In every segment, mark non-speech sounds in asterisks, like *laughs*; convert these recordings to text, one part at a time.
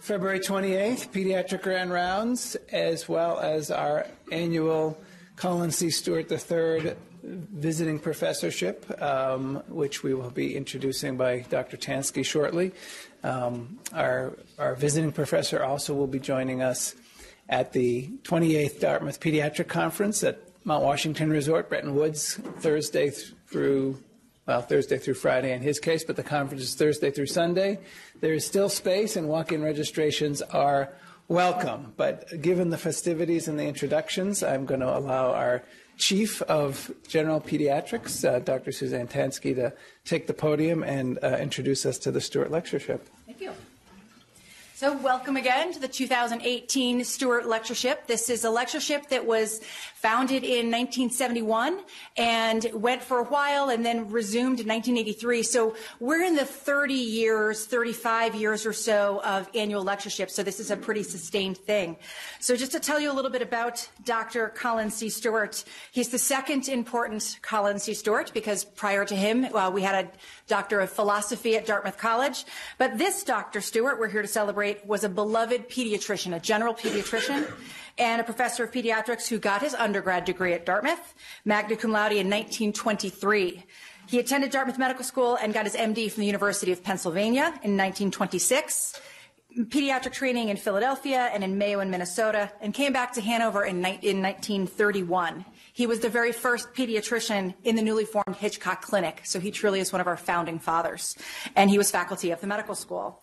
February 28th, Pediatric Grand Rounds, as well as our annual Colin C. Stewart III visiting professorship, um, which we will be introducing by Dr. Tanski shortly. Um, our, our visiting professor also will be joining us at the 28th Dartmouth Pediatric Conference at Mount Washington Resort, Bretton Woods, Thursday through well, Thursday through Friday in his case, but the conference is Thursday through Sunday. There is still space, and walk in registrations are welcome. But given the festivities and the introductions, I'm going to allow our Chief of General Pediatrics, uh, Dr. Susanne Tanski, to take the podium and uh, introduce us to the Stewart Lectureship. Thank you. So, welcome again to the 2018 Stewart Lectureship. This is a lectureship that was founded in 1971 and went for a while and then resumed in 1983. So, we're in the 30 years, 35 years or so of annual lectureship. So, this is a pretty sustained thing. So, just to tell you a little bit about Dr. Colin C. Stewart, he's the second important Colin C. Stewart because prior to him, well, we had a doctor of philosophy at Dartmouth College. But this Dr. Stewart, we're here to celebrate was a beloved pediatrician, a general pediatrician, and a professor of pediatrics who got his undergrad degree at Dartmouth, magna cum laude in 1923. He attended Dartmouth Medical School and got his MD from the University of Pennsylvania in 1926 pediatric training in Philadelphia and in Mayo in Minnesota, and came back to Hanover in, in 1931. He was the very first pediatrician in the newly formed Hitchcock Clinic, so he truly is one of our founding fathers. And he was faculty of the medical school.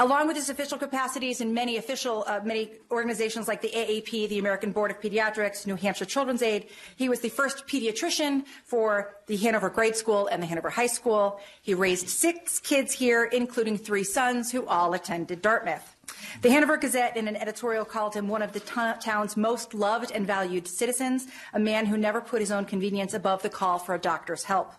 Along with his official capacities in many official, uh, many organizations like the AAP, the American Board of Pediatrics, New Hampshire Children's Aid, he was the first pediatrician for the Hanover Grade School and the Hanover High School. He raised six kids here, including three sons who all attended Dartmouth. The Hanover Gazette, in an editorial, called him one of the town's most loved and valued citizens, a man who never put his own convenience above the call for a doctor's help.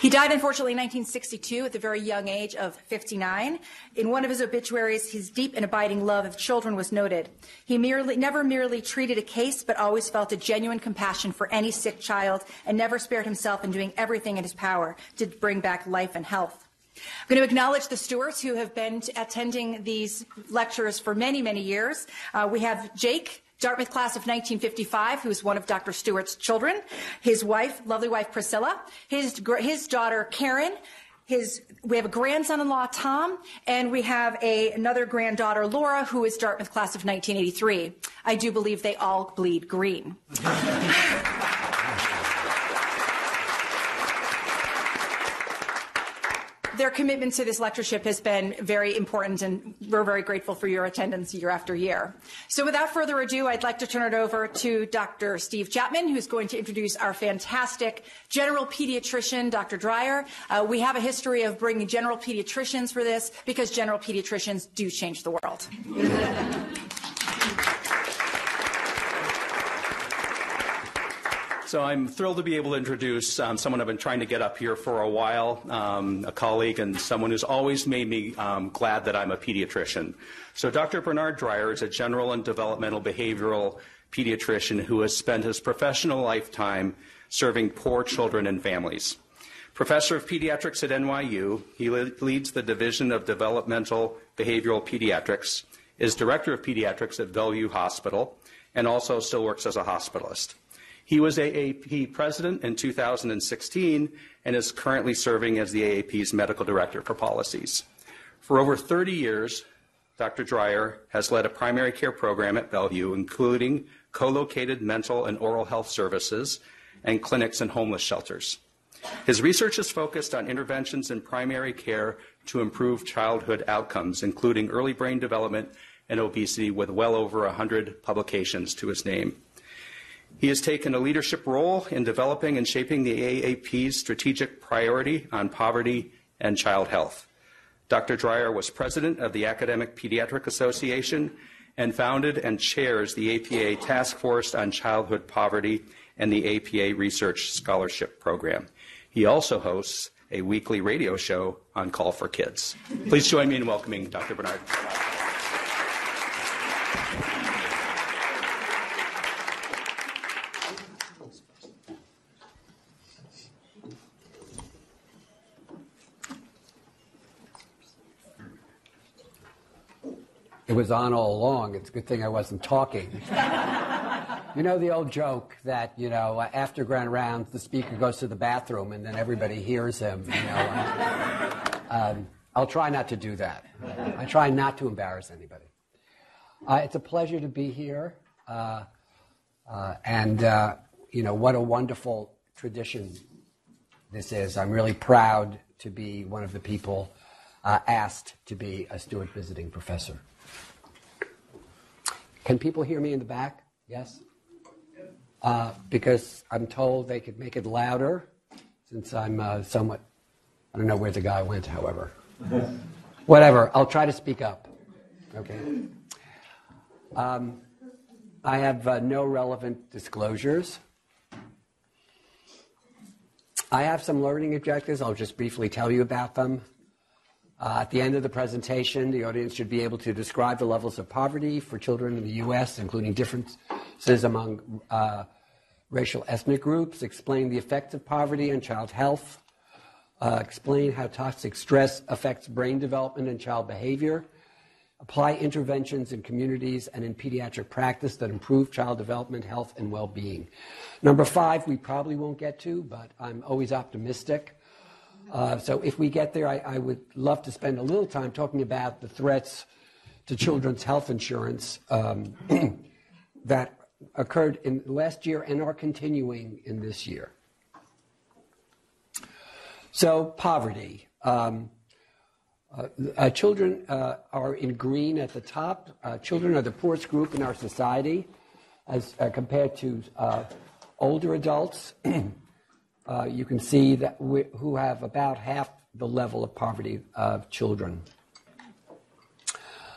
He died, unfortunately, in 1962 at the very young age of 59. In one of his obituaries, his deep and abiding love of children was noted. He merely, never merely treated a case, but always felt a genuine compassion for any sick child and never spared himself in doing everything in his power to bring back life and health. I'm going to acknowledge the Stewarts who have been attending these lectures for many, many years. Uh, we have Jake. Dartmouth class of 1955, who is one of Dr. Stewart's children, his wife, lovely wife Priscilla, his, his daughter Karen, his, we have a grandson-in-law, Tom, and we have a, another granddaughter, Laura, who is Dartmouth class of 1983. I do believe they all bleed green. *laughs* their commitment to this lectureship has been very important, and we're very grateful for your attendance year after year. So without further ado, I'd like to turn it over to Dr. Steve Chapman, who's going to introduce our fantastic general pediatrician, Dr. Dreyer. Uh, we have a history of bringing general pediatricians for this because general pediatricians do change the world. *laughs* So I'm thrilled to be able to introduce um, someone I've been trying to get up here for a while, um, a colleague and someone who's always made me um, glad that I'm a pediatrician. So Dr. Benard Dreyer is a general and developmental behavioral pediatrician who has spent his professional lifetime serving poor children and families. Professor of Pediatrics at NYU, he le- leads the Division of Developmental Behavioral Pediatrics, is Director of Pediatrics at Bellevue Hospital, and also still works as a hospitalist. He was AAP president in 2016 and is currently serving as the AAP's medical director for policies. For over 30 years, Dr. Dreyer has led a primary care program at Bellevue, including co located mental and oral health services and clinics and homeless shelters. His research is focused on interventions in primary care to improve childhood outcomes, including early brain development and obesity, with well over 100 publications to his name. He has taken a leadership role in developing and shaping the AAP's strategic priority on poverty and child health. Dr. Dreyer was president of the Academic Pediatric Association and founded and chairs the APA Task Force on Childhood Poverty and the APA Research Scholarship Program. He also hosts a weekly radio show on Call for Kids. Please join me in welcoming Dr. Benard. It was on all along. It's a good thing I wasn't talking. you know the old joke that, you know, after grand rounds, the speaker goes to the bathroom and then everybody hears him, you know. Um, I'll try not to do that. I try not to embarrass anybody. Uh, it's a pleasure to be here. Uh, uh, and, uh, you know, what a wonderful tradition this is. I'm really proud to be one of the people uh, asked to be a Stewart visiting professor. Can people hear me in the back? Yes? Uh, because I'm told they could make it louder since I'm uh, somewhat, I don't know where the guy went, however. Whatever, I'll try to speak up. Okay. Um, I have uh, no relevant disclosures. I have some learning objectives. I'll just briefly tell you about them. Uh, at the end of the presentation, the audience should be able to describe the levels of poverty for children in the U.S., including differences among uh, racial ethnic groups, explain the effects of poverty on child health, uh, explain how toxic stress affects brain development and child behavior, apply interventions in communities and in pediatric practice that improve child development, health, and well being. Number five, we probably won't get to, but I'm always optimistic. Uh, so if we get there, I, I, would love to spend a little time talking about the threats to children's health insurance um, *clears throat* that occurred in last year and are continuing in this year. So poverty. Um, uh, uh, children uh, are in green at the top. Uh, children are the poorest group in our society as uh, compared to uh, older adults. *clears throat* uh, you can see that we, who have about half the level of poverty of children.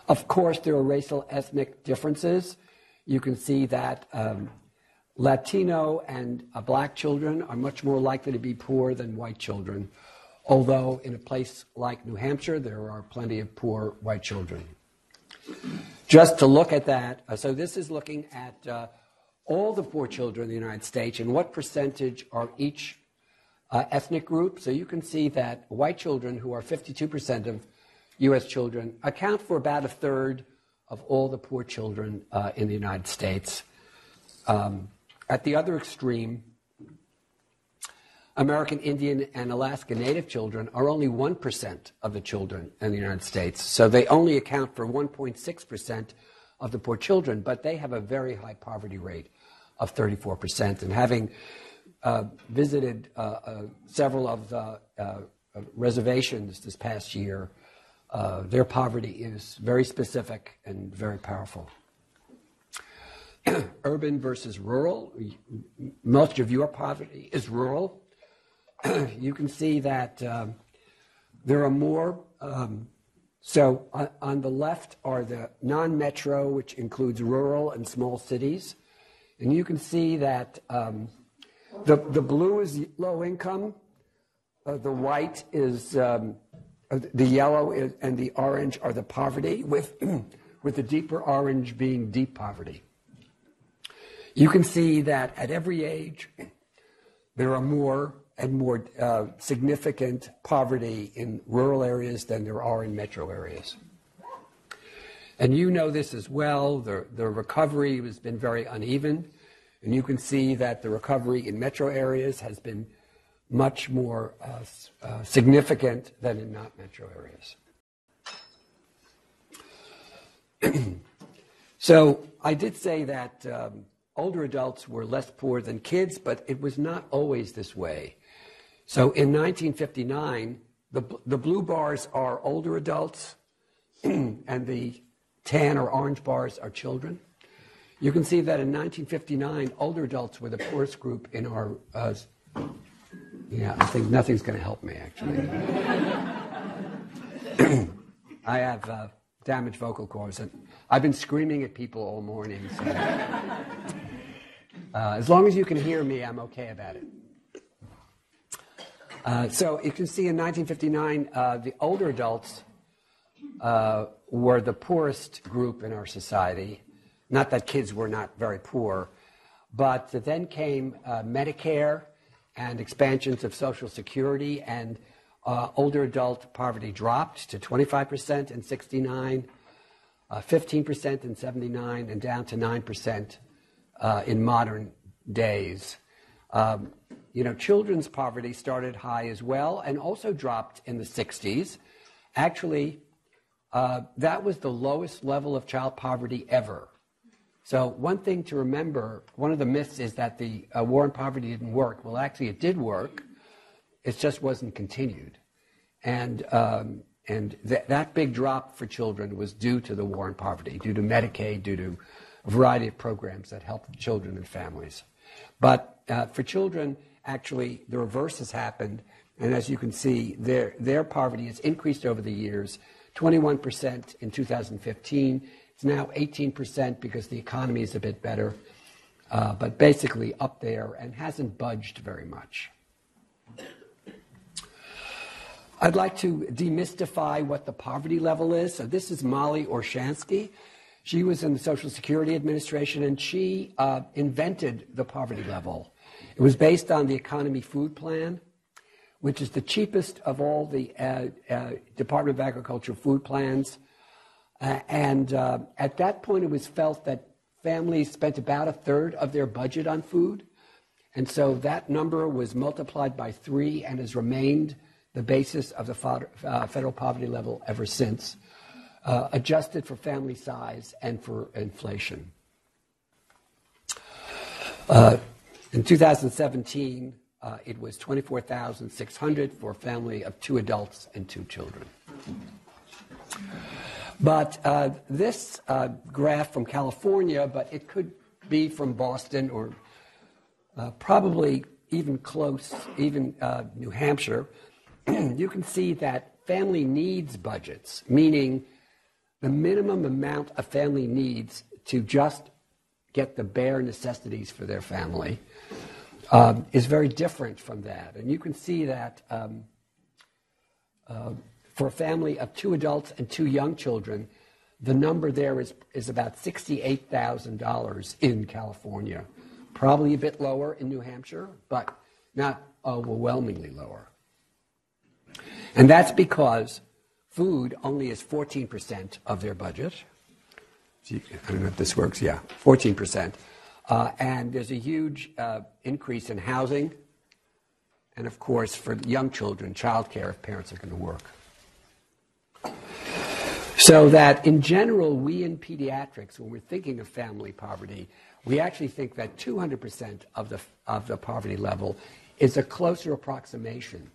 Of course, there are racial ethnic differences. You can see that um, Latino and uh, black children are much more likely to be poor than white children, although in a place like New Hampshire, there are plenty of poor white children. Just to look at that, uh, so this is looking at uh, all the poor children in the United States and what percentage are each uh, ethnic group. So you can see that white children, who are 52% of U.S. children, account for about a third of all the poor children uh, in the United States. Um, at the other extreme, American Indian and Alaska Native children are only 1% of the children in the United States. So they only account for 1.6% of the poor children, but they have a very high poverty rate of 34%. And having uh, visited uh, uh, several of the uh, reservations this past year, uh, their poverty is very specific and very powerful. *clears throat* Urban versus rural. Most of your poverty is rural. *clears throat* you can see that um, there are more. Um, so on, the left are the non-metro, which includes rural and small cities, and you can see that um, the the blue is low income, uh, the white is um, uh, the yellow is, and the orange are the poverty, with *clears throat* with the deeper orange being deep poverty. You can see that at every age, there are more and more uh, significant poverty in rural areas than there are in metro areas. And you know this as well. The, the recovery has been very uneven. And you can see that the recovery in metro areas has been much more uh, uh, significant than in not metro areas. *clears throat* so I did say that um, older adults were less poor than kids, but it was not always this way. So in 1959, the, the blue bars are older adults, *clears throat* and the tan or orange bars are children. You can see that in 1959, older adults were the poorest group in our. Uh, yeah, I think nothing's going to help me, actually. *clears throat* I have uh, damaged vocal cords, and I've been screaming at people all morning. So. Uh, as long as you can hear me, I'm okay about it. Uh, so you can see in 1959, uh, the older adults uh, were the poorest group in our society. Not that kids were not very poor, but then came uh, Medicare and expansions of Social Security, and uh, older adult poverty dropped to 25% in 69. uh, 15% in 79, and down to 9% uh, in modern days. Um, you know, children's poverty started high as well and also dropped in the 60s. Actually, uh, that was the lowest level of child poverty ever. So, one thing to remember one of the myths is that the uh, war on poverty didn't work. Well, actually, it did work, it just wasn't continued. And, um, and th- that big drop for children was due to the war on poverty, due to Medicaid, due to a variety of programs that helped children and families. But uh, for children, actually, the reverse has happened. And as you can see, their, their poverty has increased over the years 21% in 2015. It's now 18% because the economy is a bit better, uh, but basically up there and hasn't budged very much. I'd like to demystify what the poverty level is. So this is Mollie Orshansky. She was in the Social Security Administration and she uh, invented the poverty level. It was based on the Economy Food Plan, which is the cheapest of all the uh, uh, Department of Agriculture food plans. Uh, and uh, at that point, it was felt that families spent about a third of their budget on food. And so that number was multiplied by three and has remained the basis of the uh, federal poverty level ever since, uh, adjusted for family size and for inflation. In 2017, uh, it was 24,600 for a family of two adults and two children. But uh, this uh, graph from California, but it could be from Boston or uh, probably even close, even uh, New Hampshire, *clears throat* you can see that family needs budgets, meaning the minimum amount a family needs to just get the bare necessities for their family, um, is very different from that. And you can see that um, uh, for a family of two adults and two young children, the number there is, is about $68,000 in California. Probably a bit lower in New Hampshire, but not overwhelmingly lower. And that's because food only is 14% of their budget. I don't know if this works. Yeah, 14%. Uh, and there's a huge uh, increase in housing. And of course, for young children, childcare if parents are going to work. So that in general, we in pediatrics, when we're thinking of family poverty, we actually think that 200% of the, of the poverty level is a closer approximation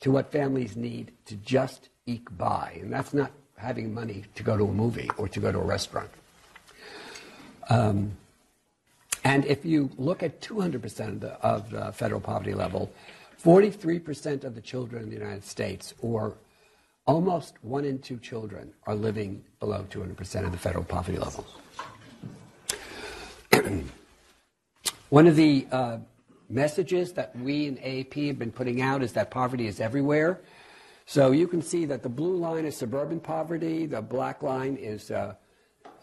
to what families need to just eke by. And that's not having money to go to a movie or to go to a restaurant. Um, and if you look at 200% of the, of the federal poverty level, 43% of the children in the United States, or almost one in two children, are living below 200% of the federal poverty level. *clears throat* one of the uh, messages that we in AAP have been putting out is that poverty is everywhere. So you can see that the blue line is suburban poverty, the black line is uh,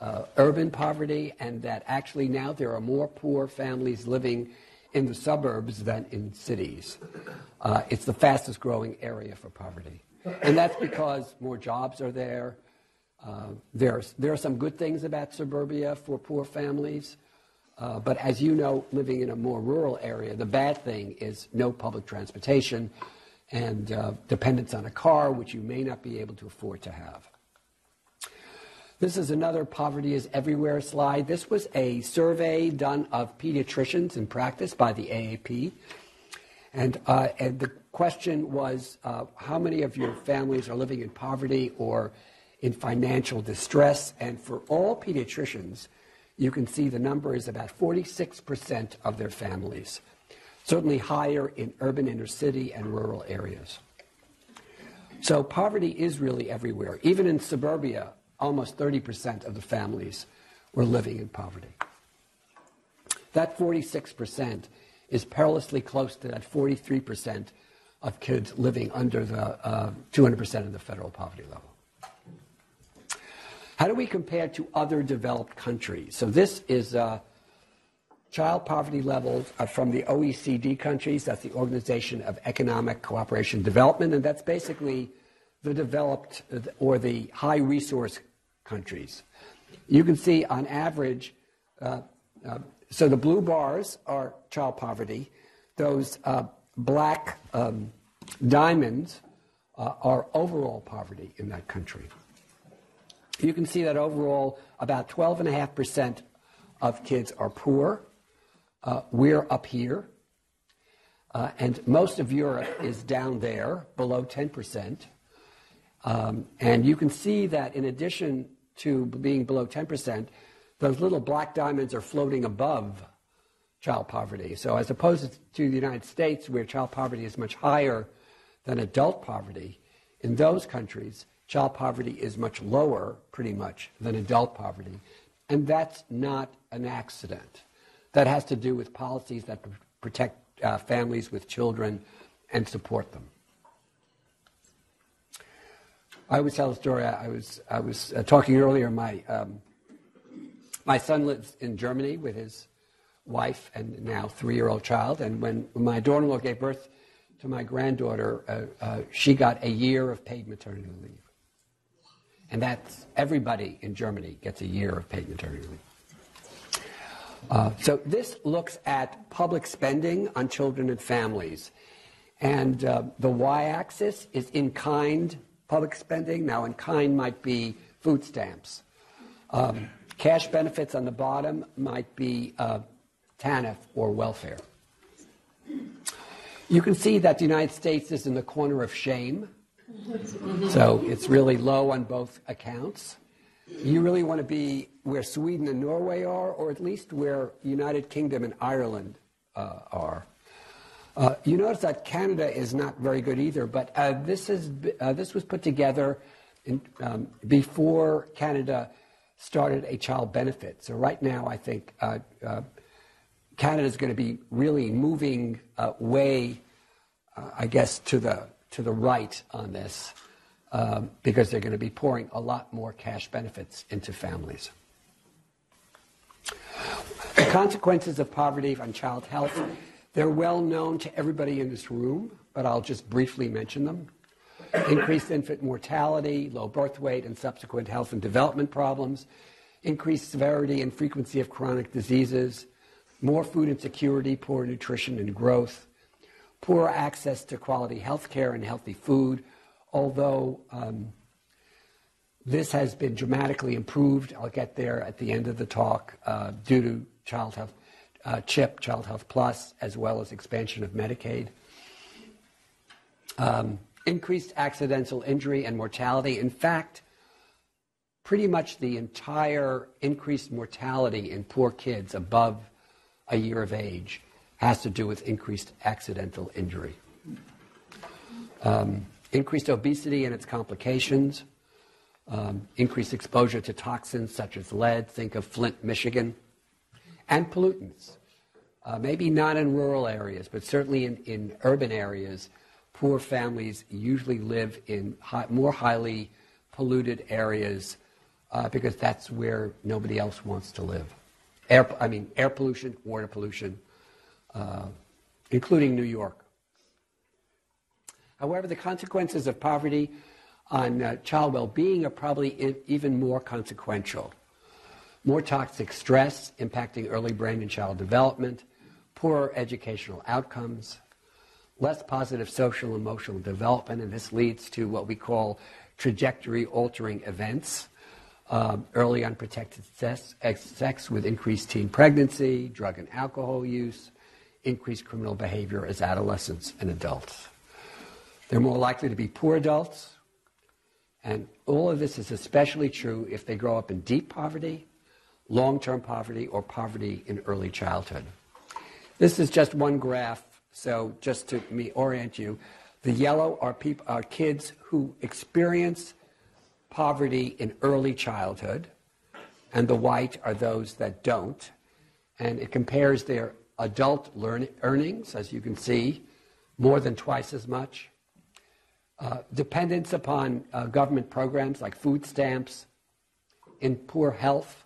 uh, urban poverty, and that actually now there are more poor families living in the suburbs than in cities. Uh, it's the fastest growing area for poverty. And that's because more jobs are there. Uh, there's, there are some good things about suburbia for poor families. Uh, but as you know, living in a more rural area, the bad thing is no public transportation and uh, dependence on a car, which you may not be able to afford to have. This is another poverty is everywhere slide. This was a survey done of pediatricians in practice by the AAP. And, uh, and the question was uh, how many of your families are living in poverty or in financial distress? And for all pediatricians, you can see the number is about 46% of their families, certainly higher in urban inner city and rural areas. So poverty is really everywhere. Even in suburbia, almost 30% of the families were living in poverty. That 46% is perilously close to that 43% of kids living under the uh, 200% of the federal poverty level. How do we compare to other developed countries? So this is uh, child poverty levels from the OECD countries. That's the Organization of Economic Cooperation and Development, and that's basically the developed or the high resource countries. you can see on average, uh, uh, so the blue bars are child poverty. Those uh, black um, diamonds uh, are overall poverty in that country. You can see that overall, about 12.5% of kids are poor. Uh, we're up here. Uh, and most of Europe is down there, below 10%. Um, and you can see that in addition to being below 10%, those little black diamonds are floating above child poverty. So, as opposed to the United States, where child poverty is much higher than adult poverty, in those countries, child poverty is much lower, pretty much, than adult poverty. And that's not an accident. That has to do with policies that protect uh, families with children and support them. I always tell a story. I was, I was uh, talking earlier. My, um, my son lives in Germany with his wife and now three year old child. And when my daughter in law gave birth to my granddaughter, uh, uh, she got a year of paid maternity leave. And that's everybody in Germany gets a year of paid maternity leave. Uh, so this looks at public spending on children and families. And uh, the y axis is in kind public spending. Now, in kind might be food stamps. Um, cash benefits on the bottom might be uh, TANF or welfare. You can see that the United States is in the corner of shame. So it's really low on both accounts. You really want to be where Sweden and Norway are, or at least where United Kingdom and Ireland uh, are. Uh, you notice that Canada is not very good either, but uh, this, is, uh, this was put together in, um, before Canada started a child benefit. So right now, I think uh, uh, Canada is going to be really moving uh, way, I guess, to the to the right on this, um, because they're going to be pouring a lot more cash benefits into families. The consequences of poverty on child health they're well known to everybody in this room, but I'll just briefly mention them. Increased infant mortality, low birth weight, and subsequent health and development problems, increased severity and frequency of chronic diseases, more food insecurity, poor nutrition and growth, poor access to quality health care and healthy food, although um, this has been dramatically improved. I'll get there at the end of the talk uh, due to child health uh, CHIP, Child Health Plus, as well as expansion of Medicaid. Um, increased accidental injury and mortality. In fact, pretty much the entire increased mortality in poor kids above a year of age has to do with increased accidental injury. Um, increased obesity and its complications, um, increased exposure to toxins such as lead, think of Flint, Michigan, and pollutants. Uh, maybe not in rural areas, but certainly in, in urban areas, poor families usually live in high, more highly polluted areas uh, because that's where nobody else wants to live. Air, I mean, air pollution, water pollution, uh, including New York. However, the consequences of poverty on uh, child well being are probably even more consequential more toxic stress impacting early brain and child development, poorer educational outcomes, less positive social emotional development, and this leads to what we call trajectory altering events. Um, early unprotected sex, sex with increased teen pregnancy, drug and alcohol use, increased criminal behavior as adolescents and adults. They're more likely to be poor adults, and all of this is especially true if they grow up in deep poverty long term poverty or poverty in early childhood. This is just one graph, so just to me orient you, the yellow are, people, are kids who experience poverty in early childhood, and the white are those that don't. And it compares their adult learn- earnings, as you can see, more than twice as much. Uh, dependence upon uh, government programs like food stamps, in poor health,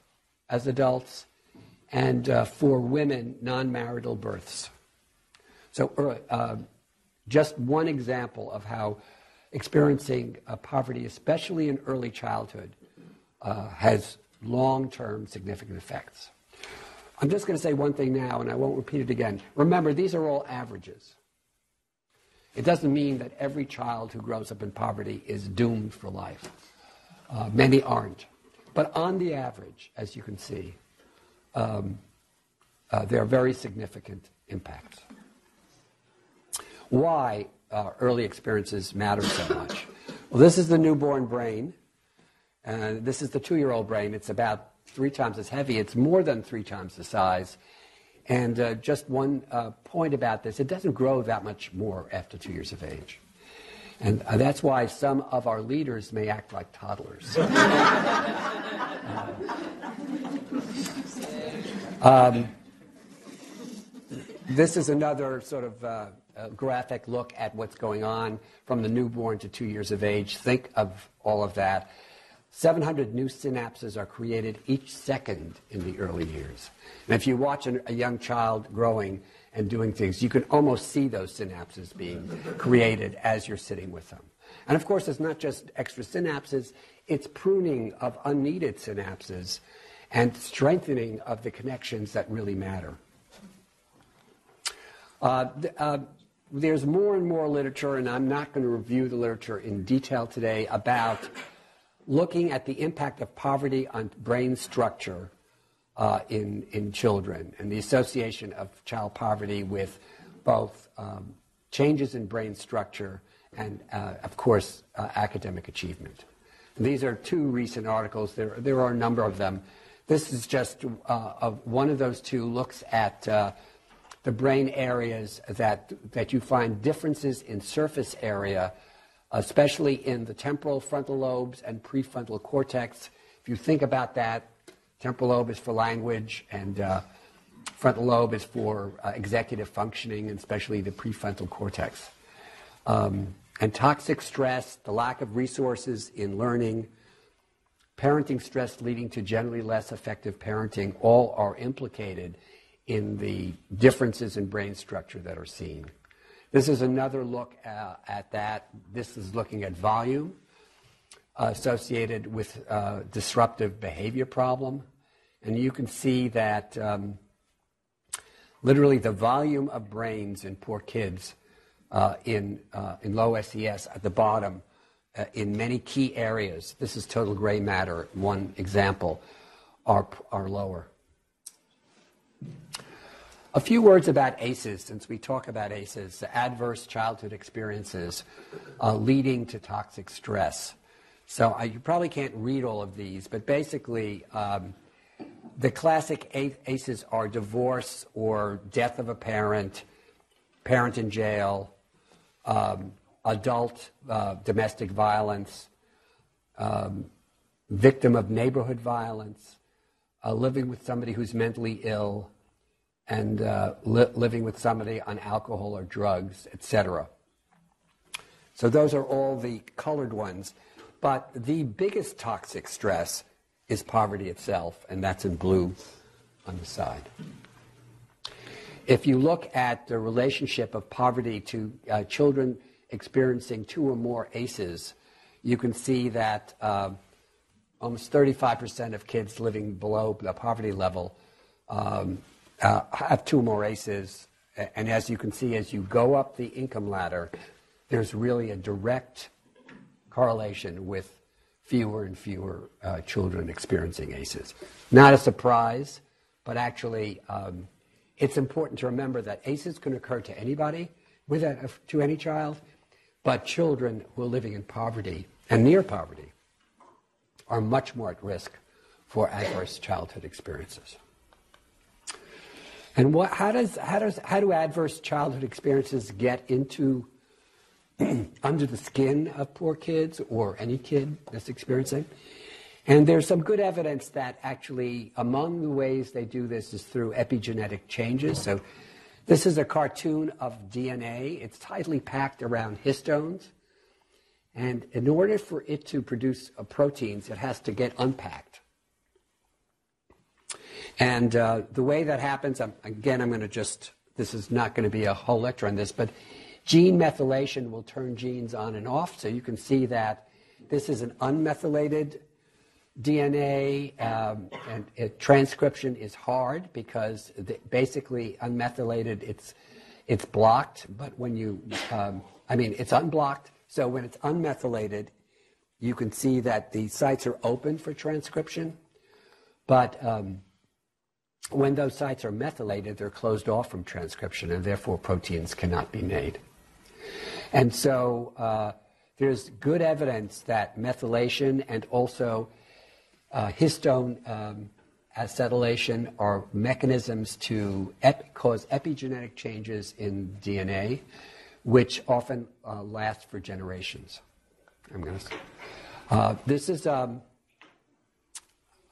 as adults, and uh, for women, non marital births. So, uh, uh, just one example of how experiencing uh, poverty, especially in early childhood, uh, has long-term significant effects. I'm just going to say one thing now, and I won't repeat it again. Remember, these are all averages. It doesn't mean that every child who grows up in poverty is doomed for life. Uh, many aren't. But on the average, as you can see, um, uh, there are very significant impacts. Why uh, early experiences matter so much? Well, this is the newborn brain, and this is the two year old brain. It's about three times as heavy, it's more than three times the size. And uh, just one uh, point about this it doesn't grow that much more after two years of age. And uh, that's why some of our leaders may act like toddlers. *laughs* um, this is another sort of uh, graphic look at what's going on from the newborn to two years of age. Think of all of that. 700 new synapses are created each second in the early years. And if you watch an, a young child growing and doing things, you can almost see those synapses being created as you're sitting with them. And of course, it's not just extra synapses, it's pruning of unneeded synapses and strengthening of the connections that really matter. Uh, uh, there's more and more literature, and I'm not going to review the literature in detail today, about looking at the impact of poverty on brain structure uh, in, in children and the association of child poverty with both um, changes in brain structure and, uh, of course, uh, academic achievement. These are two recent articles. There, there are a number of them. This is just uh, one of those two looks at uh, the brain areas that, that you find differences in surface area especially in the temporal frontal lobes and prefrontal cortex. If you think about that, temporal lobe is for language, and uh, frontal lobe is for uh, executive functioning, and especially the prefrontal cortex. Um, and toxic stress, the lack of resources in learning, parenting stress leading to generally less effective parenting, all are implicated in the differences in brain structure that are seen. This is another look uh, at that. This is looking at volume associated with uh, disruptive behavior problem. And you can see that um, literally the volume of brains in poor kids in, uh, in low SES at the bottom uh, in many key areas, this is total gray matter, one example, are, are lower. A few words about ACEs, since we talk about ACEs, adverse childhood experiences uh, leading to toxic stress. So uh, you probably can't read all of these, but basically, um, the classic ACEs are divorce or death of a parent, parent in jail, um, adult uh, domestic violence, um, victim of neighborhood violence, uh, living with somebody who's mentally ill and uh, li- living with somebody on alcohol or drugs, etc. So those are all the colored ones. But the biggest toxic stress is poverty itself, and that's in blue on the side. If you look at the relationship of poverty to uh, children experiencing two or more ACEs, you can see that uh, almost 35% of kids living below the poverty level um, uh, have two or more ACEs. And as you can see, as you go up the income ladder, there's really a direct correlation with fewer and fewer uh, children experiencing ACEs. Not a surprise, but actually, um, it's important to remember that ACEs can occur to anybody, with a, to any child, but children who are living in poverty and near poverty are much more at risk for adverse childhood experiences. And what, how, does, how, does, how do adverse childhood experiences get into *clears throat* under the skin of poor kids or any kid that's experiencing? And there's some good evidence that actually among the ways they do this is through epigenetic changes. So this is a cartoon of DNA. It's tightly packed around histones. And in order for it to produce proteins, it has to get unpacked. And uh, the way that happens, I'm, again, I'm going to just, this is not going to be a whole lecture on this, but gene methylation will turn genes on and off. So you can see that this is an unmethylated DNA um, and it, transcription is hard because the, basically unmethylated, it's it's blocked. But when you, um, I mean, it's unblocked. So when it's unmethylated, you can see that the sites are open for transcription. But um, when those sites are methylated, they're closed off from transcription, and therefore proteins cannot be made. And so uh, there's good evidence that methylation and also uh, histone um, acetylation are mechanisms to ep- cause epigenetic changes in DNA, which often uh, last for generations. I'm going to. Uh, this is um,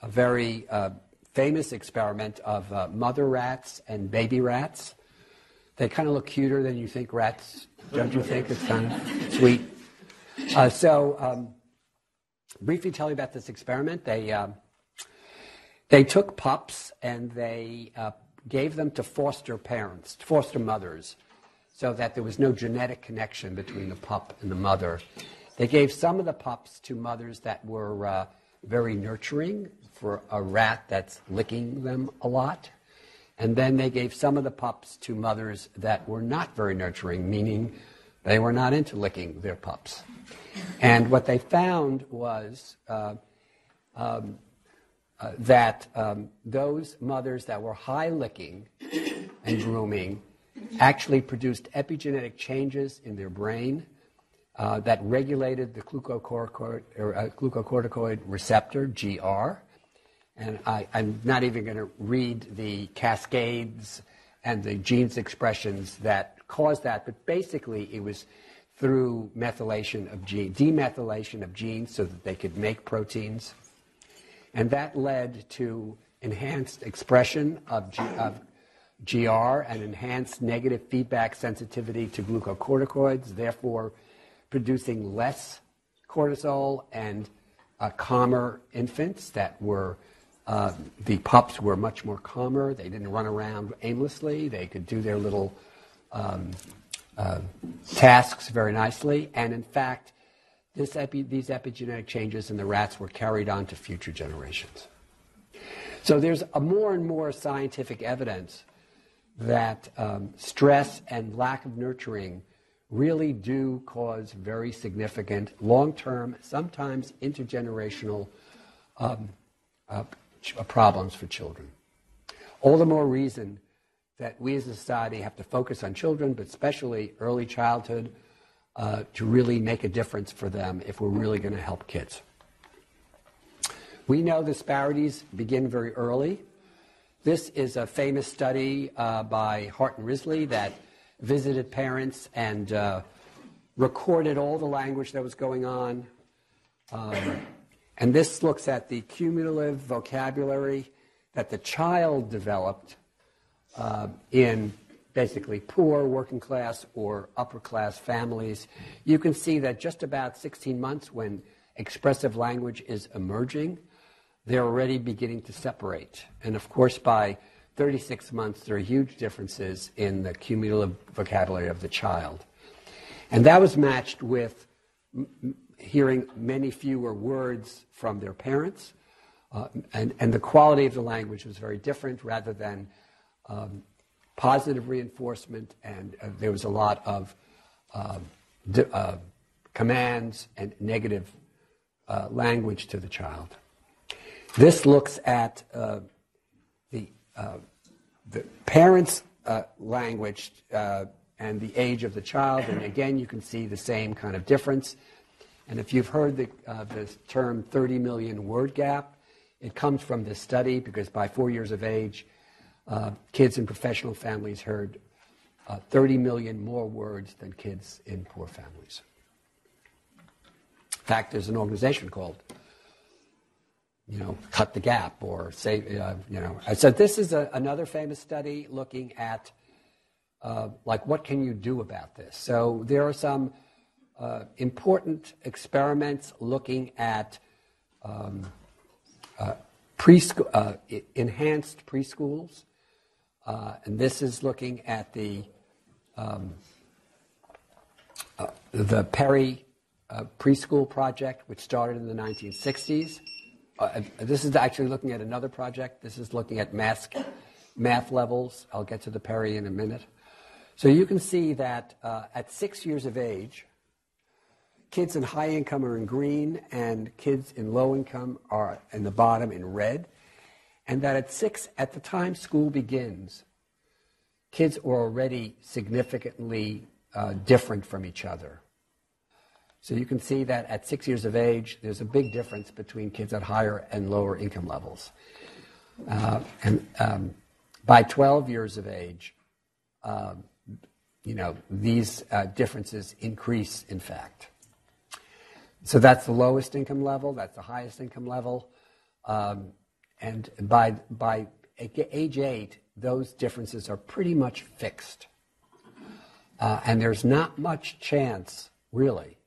a very uh, famous experiment of uh, mother rats and baby rats. They kind of look cuter than you think rats, don't you think? It's kind of sweet. Uh, so, um, briefly tell you about this experiment. They, um, they took pups and they uh, gave them to foster parents, foster mothers, so that there was no genetic connection between the pup and the mother. They gave some of the pups to mothers that were uh, very nurturing for a rat that's licking them a lot. And then they gave some of the pups to mothers that were not very nurturing, meaning they were not into licking their pups. And what they found was uh, um, uh, that um, those mothers that were high licking and grooming actually produced epigenetic changes in their brain uh, that regulated the glucocorticoid, or, uh, glucocorticoid receptor, GR. And I, am not even going to read the cascades and the genes expressions that caused that, but basically it was through methylation of gene, demethylation of genes so that they could make proteins. And that led to enhanced expression of, G, of GR and enhanced negative feedback sensitivity to glucocorticoids, therefore producing less cortisol and uh, calmer infants that were uh, the pups were much more calmer. They didn't run around aimlessly. They could do their little um, uh, tasks very nicely. And in fact, epi- these epigenetic changes in the rats were carried on to future generations. So there's a more and more scientific evidence that um, stress and lack of nurturing really do cause very significant, long term, sometimes intergenerational um, uh, uh, problems for children. All the more reason that we as a society have to focus on children, but especially early childhood, uh, to really make a difference for them if we're really going to help kids. We know disparities begin very early. This is a famous study uh, by Hart and Risley that visited parents and uh, recorded all the language that was going on. Um, and this looks at the cumulative vocabulary that the child developed uh, in basically poor working class or upper class families. You can see that just about 16 months when expressive language is emerging, they're already beginning to separate. And of course, by 36 months, there are huge differences in the cumulative vocabulary of the child. And that was matched with m- hearing many fewer words from their parents. Uh, and, and the quality of the language was very different rather than um, positive reinforcement. And uh, there was a lot of uh, uh, commands and negative uh, language to the child. This looks at uh, the uh, the parents' language and the age of the child, and again, you can see the same kind of difference. And if you've heard the, the term 30 million word gap, it comes from this study because by four years of age, uh, kids in professional families heard 30 million more words than kids in poor families. In fact, there's an organization called you know, cut the gap or say, uh, you know. So this is a, another famous study looking at, uh, like, what can you do about this? So there are some uh, important experiments looking at um, uh, preschool, uh, enhanced preschools, uh, and this is looking at the um, the Perry preschool project, which started in the 1960s. uh, this is actually looking at another project. This is looking at math, math levels. I'll get to the Perry in a minute. So you can see that uh, at six years of age, kids in high income are in green and kids in low income are in the bottom in red. And that at six, at the time school begins, kids are already significantly uh, different from each other. So you can see that at six years of age, there's a big difference between kids at higher and lower income levels. Uh, and um, by 12 years of age, um, you know, these uh, differences increase, in fact. So that's the lowest income level, that's the highest income level. Um, and by, by age eight, those differences are pretty much fixed. Uh, and there's not much chance, really,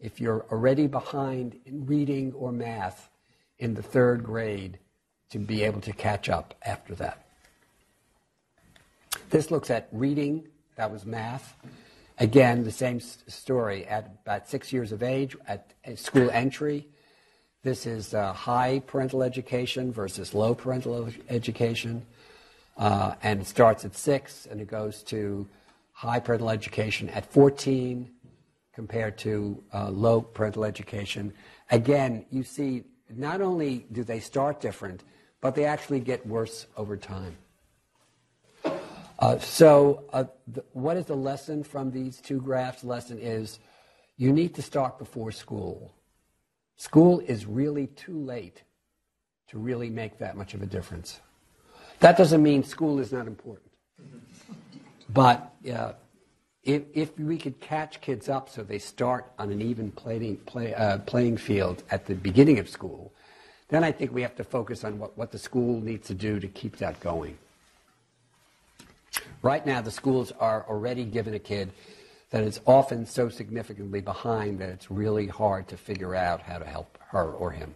if you're already behind in reading or math in the third grade, to be able to catch up after that. This looks at reading, that was math. Again, the same story. At about six years of age, at school entry, this is uh, high parental education versus low parental education. Uh, and it starts at six and it goes to high parental education at 14 compared to uh, low parental education. Again, you see, not only do they start different, but they actually get worse over time. Uh, so, uh, what is the lesson from these two graphs? The lesson is you need to start before school. School is really too late to really make that much of a difference. That doesn't mean school is not important. But uh, if, if we could catch kids up so they start on an even playing, play, uh, playing field at the beginning of school, then I think we have to focus on what, what the school needs to do to keep that going. Right now, the schools are already giving a kid that is often so significantly behind that it's really hard to figure out how to help her or him.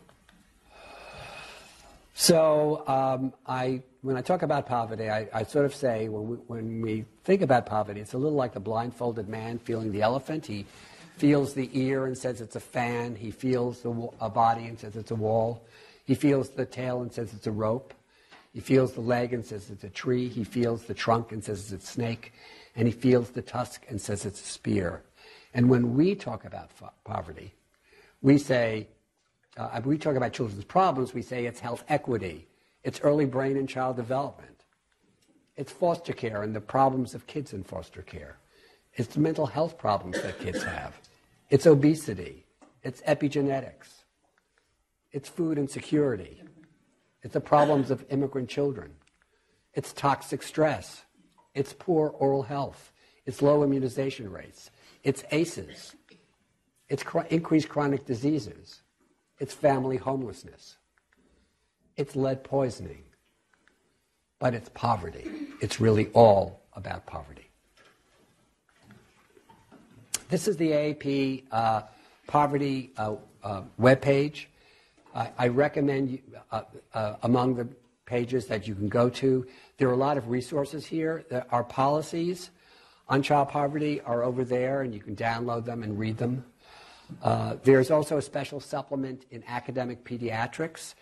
So, um, I, when I talk about poverty, I, I sort of say when we, when we think about poverty, it's a little like the blindfolded man feeling the elephant. He feels the ear and says it's a fan. He feels the, a body and says it's a wall. He feels the tail and says it's a rope. He feels the leg and says it's a tree. He feels the trunk and says it's a snake. And he feels the tusk and says it's a spear. And when we talk about poverty, we say, uh, we talk about children's problems, we say it's health equity, it's early brain and child development, it's foster care and the problems of kids in foster care, it's the mental health problems that kids have, it's obesity, it's epigenetics, it's food insecurity, it's the problems of immigrant children. It's toxic stress. It's poor oral health. It's low immunization rates. It's ACEs. It's cr- increased chronic diseases. It's family homelessness. It's lead poisoning. But it's poverty. It's really all about poverty. This is the AAP uh, poverty uh, uh, webpage. I, I recommend you, uh, uh, among the pages that you can go to, there are a lot of resources here. Our policies on child poverty are over there, and you can download them and read them. Uh, there's also a special supplement in academic pediatrics,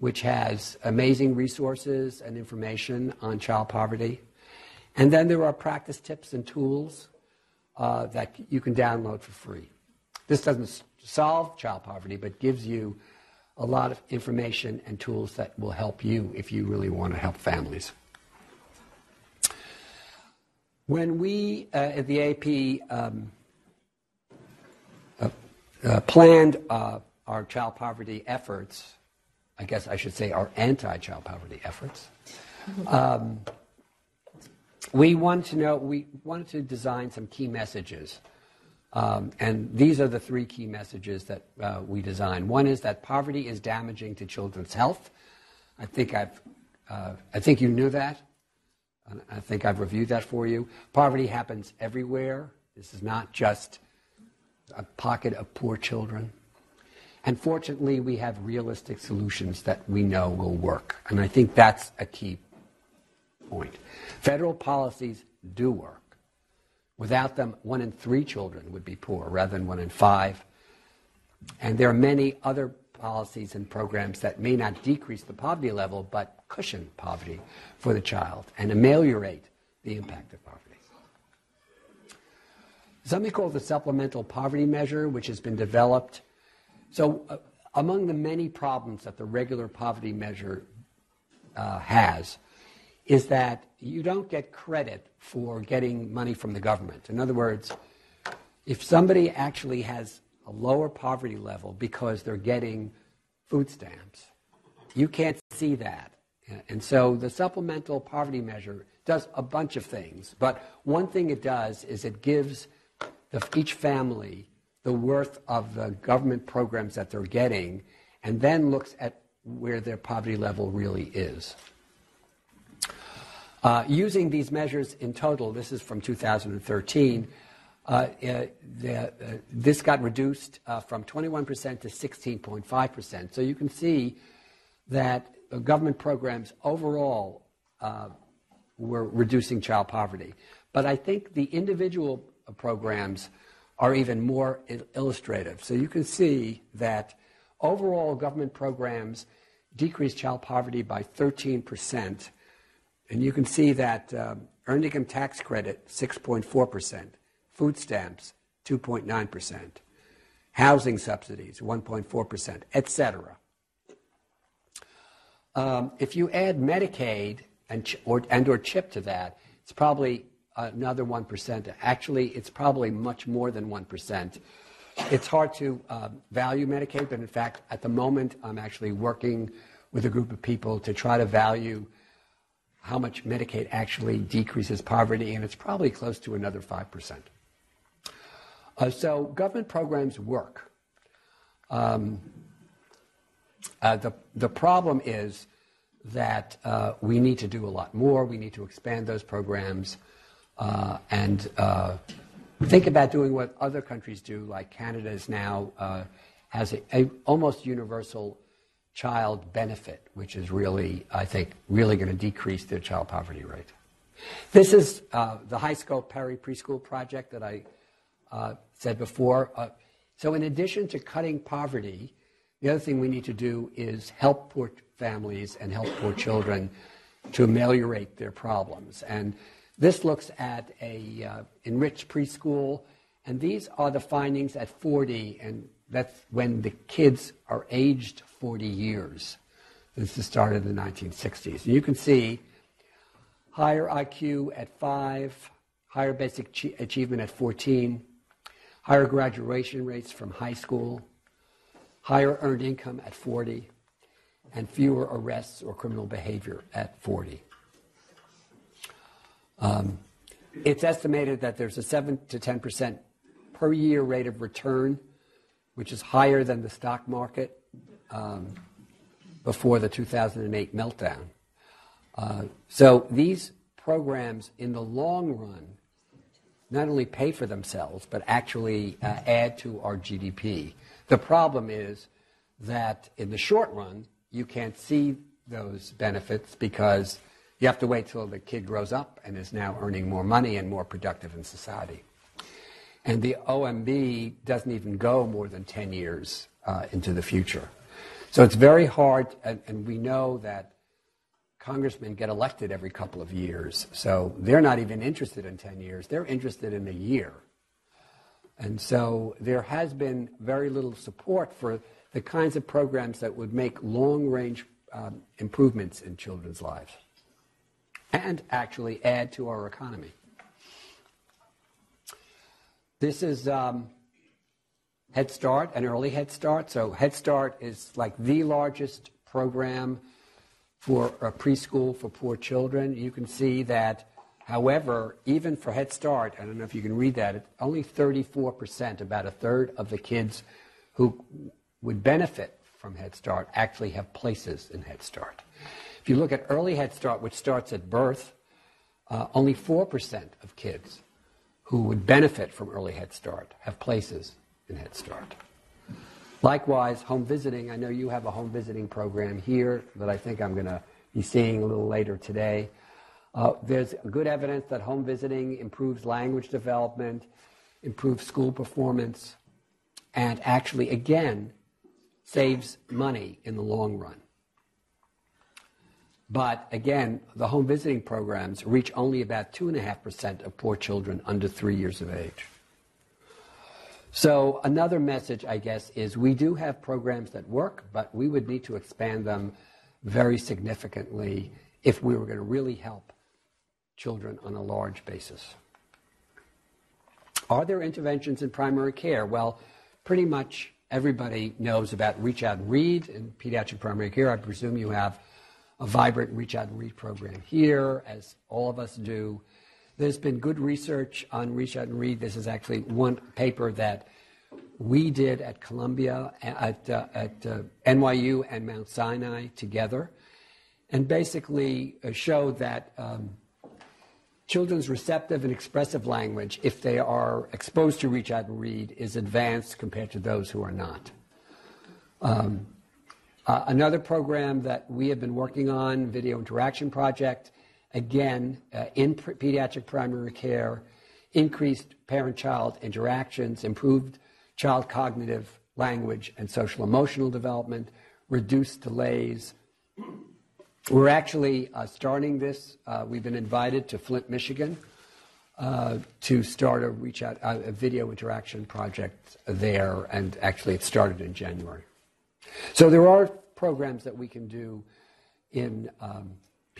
which has amazing resources and information on child poverty. And then there are practice tips and tools uh, that you can download for free. This doesn't solve child poverty, but gives you a lot of information and tools that will help you if you really want to help families. When we uh, at the AAP um, uh, uh, planned uh, our child poverty efforts, I guess I should say our anti child poverty efforts, um, we wanted to know, we wanted to design some key messages um, and these are the three key messages that uh, we design. One is that poverty is damaging to children's health. I think I've, uh, I think you knew that. I think I've reviewed that for you. Poverty happens everywhere. This is not just a pocket of poor children. And fortunately, we have realistic solutions that we know will work. And I think that's a key point. Federal policies do work. Without them, one in three children would be poor rather than one in five. And there are many other policies and programs that may not decrease the poverty level, but cushion poverty for the child and ameliorate the impact of poverty. Something called the Supplemental Poverty Measure, which has been developed. So, uh, among the many problems that the regular poverty measure uh, has, is that you don't get credit for getting money from the government. In other words, if somebody actually has a lower poverty level because they're getting food stamps, you can't see that. And so the supplemental poverty measure does a bunch of things. But one thing it does is it gives the, each family the worth of the government programs that they're getting and then looks at where their poverty level really is. Uh, using these measures in total, this is from 2013, uh, uh, uh, this got reduced uh, from 21% to 16.5%. So you can see that government programs overall were reducing child poverty. But I think the individual programs are even more illustrative. So you can see that overall government programs decreased child poverty by 13%. And you can see that earned income tax credit, 6.4%, food stamps, 2.9%, housing subsidies, 1.4%, et cetera. Um, if you add Medicaid and, or, and or CHIP to that, it's probably another 1%. Actually, it's probably much more than 1%. It's hard to uh, value Medicaid, but in fact, at the moment, I'm actually working with a group of people to try to value how much Medicaid actually decreases poverty, and it's probably close to another 5%. Uh, so government programs work. Um, uh, the, the problem is that uh, we need to do a lot more. We need to expand those programs uh, and uh, think about doing what other countries do, like Canada is now uh, has a, almost universal child benefit, which is really, I think, really going to decrease their child poverty rate. This is the HighScope Perry Preschool Project that I uh, said before. Uh, so, in addition to cutting poverty, the other thing we need to do is help poor families and help poor children to ameliorate their problems. And this looks at a uh, enriched preschool, and these are the findings at 40, and that's when the kids are aged 40 years. This is start of the 1960s. And you can see higher IQ at 5, higher basic achievement at 14, higher graduation rates from high school, higher earned income at 40, and fewer arrests or criminal behavior at 40. Um, it's estimated that there's a 7 to 10 percent per year rate of return, which is higher than the stock market um, before the 2008 meltdown. Uh, so these programs, in the long run, not only pay for themselves, but actually uh, add to our GDP. The problem is that in the short run, you can't see those benefits because you have to wait till the kid grows up and is now earning more money and more productive in society. And the OMB doesn't even go more than 10 years uh, into the future. So it's very hard, and, and we know that congressmen get elected every couple of years. So they're not even interested in 10 years, they're interested in a year. And so there has been very little support for the kinds of programs that would make long range um, improvements in children's lives and actually add to our economy. This is um, Head Start, an early Head Start. So, Head Start is like the largest program for a preschool for poor children. You can see that However, even for Head Start, I don't know if you can read that, only 34%, about a third of the kids who would benefit from Head Start actually have places in Head Start. If you look at early Head Start, which starts at birth, uh, only 4% of kids who would benefit from early Head Start have places in Head Start. Likewise, home visiting. I know you have a home visiting program here that I think I'm going to be seeing a little later today. Uh, there's good evidence that home visiting improves language development, improves school performance, and actually, again, saves money in the long run. But again, the home visiting programs reach only about 2.5% of poor children under three years of age. So, another message, I guess, is we do have programs that work, but we would need to expand them very significantly if we were going to really help children on a large basis. Are there interventions in primary care? Well, pretty much everybody knows about Reach Out and Read in pediatric primary care. I presume you have a vibrant Reach Out and Read program here, as all of us do. There's been good research on Reach Out and Read. This is actually one paper that we did at Columbia, at, uh, at uh, NYU and Mount Sinai together, and basically uh, showed that um, children's receptive and expressive language, if they are exposed to Reach Out and Read, is advanced compared to those who are not. Um, uh, another program that we have been working on, Video Interaction Project, again, uh, in pediatric primary care, increased parent child interactions, improved child cognitive, language, and social emotional development, reduced delays. We're actually uh, starting this. Uh, we've been invited to Flint, Michigan. To start a reach out a video interaction project there, and actually it started in January. So there are programs that we can do in um,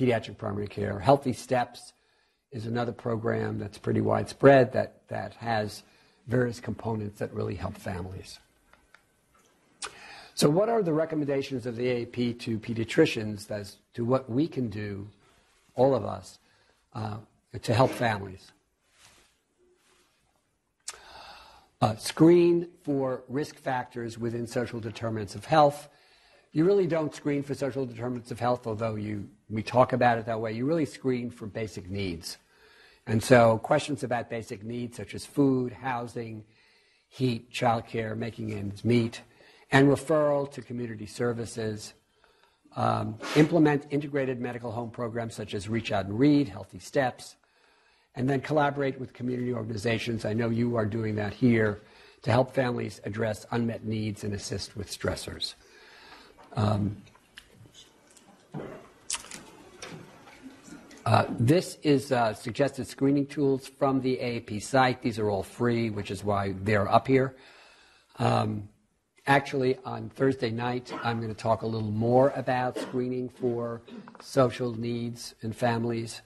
pediatric primary care. Healthy Steps is another program that's pretty widespread that, that has various components that really help families. So, what are the recommendations of the AAP to pediatricians as to what we can do, all of us, uh, to help families? Uh, screen for risk factors within social determinants of health. You really don't screen for social determinants of health, although you, we talk about it that way. You really screen for basic needs. And so, questions about basic needs such as food, housing, heat, childcare, making ends meet, and referral to community services. Um, implement integrated medical home programs such as Reach Out and Read, Healthy Steps, and then collaborate with community organizations. I know you are doing that here to help families address unmet needs and assist with stressors. Um, uh, this is uh, suggested screening tools from the AAP site. These are all free, which is why they're up here. Um, actually, on Thursday night, I'm going to talk a little more about screening for social needs and families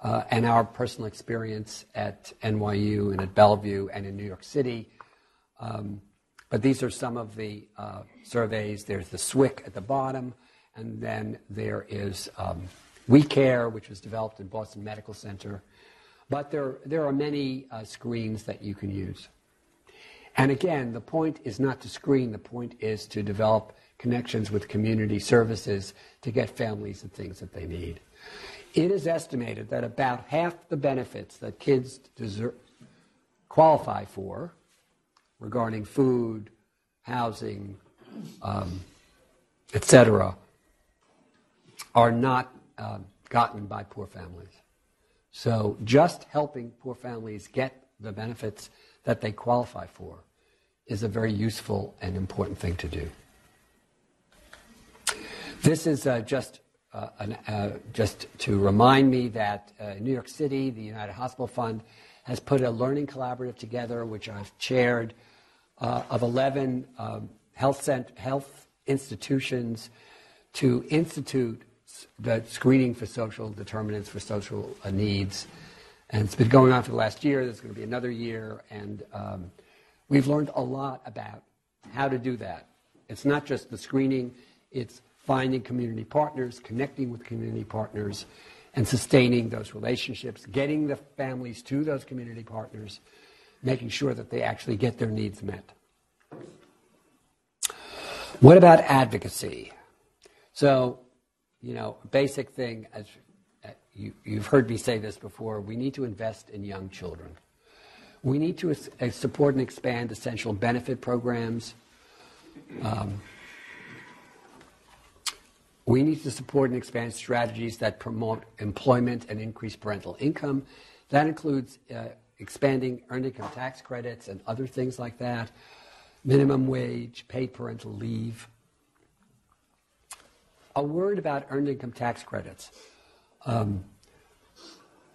uh, and our personal experience at NYU and at Bellevue and in New York City. Um, but these are some of the uh, surveys. There's the SWYC at the bottom, and then there is um, We Care, which was developed in Boston Medical Center. But there, there are many uh, screens that you can use. And again, the point is not to screen, the point is to develop connections with community services to get families the things that they need. It is estimated that about half the benefits that kids deserve, qualify for regarding food, housing, um, etc., are not uh, gotten by poor families. So just helping poor families get the benefits that they qualify for is a very useful and important thing to do. This is uh, just uh, an, uh, just to remind me that uh, New York City, the United Hospital Fund has put a learning collaborative together, which I've chaired, uh, of 11 um, health, cent- health institutions to institute the screening for social determinants for social uh, needs. And it's been going on for the last year. There's going to be another year. And um, we've learned a lot about how to do that. It's not just the screening, it's finding community partners, connecting with community partners, and sustaining those relationships, getting the families to those community partners, making sure that they actually get their needs met. What about advocacy? So, you know, basic thing, as uh, you, have heard me say this before, we need to invest in young children. We need to uh, support and expand essential benefit programs. Um, we need to support and expand strategies that promote employment and increase parental income. That includes uh, expanding earned income tax credits and other things like that, minimum wage, paid parental leave, a word about earned income tax credits. Um,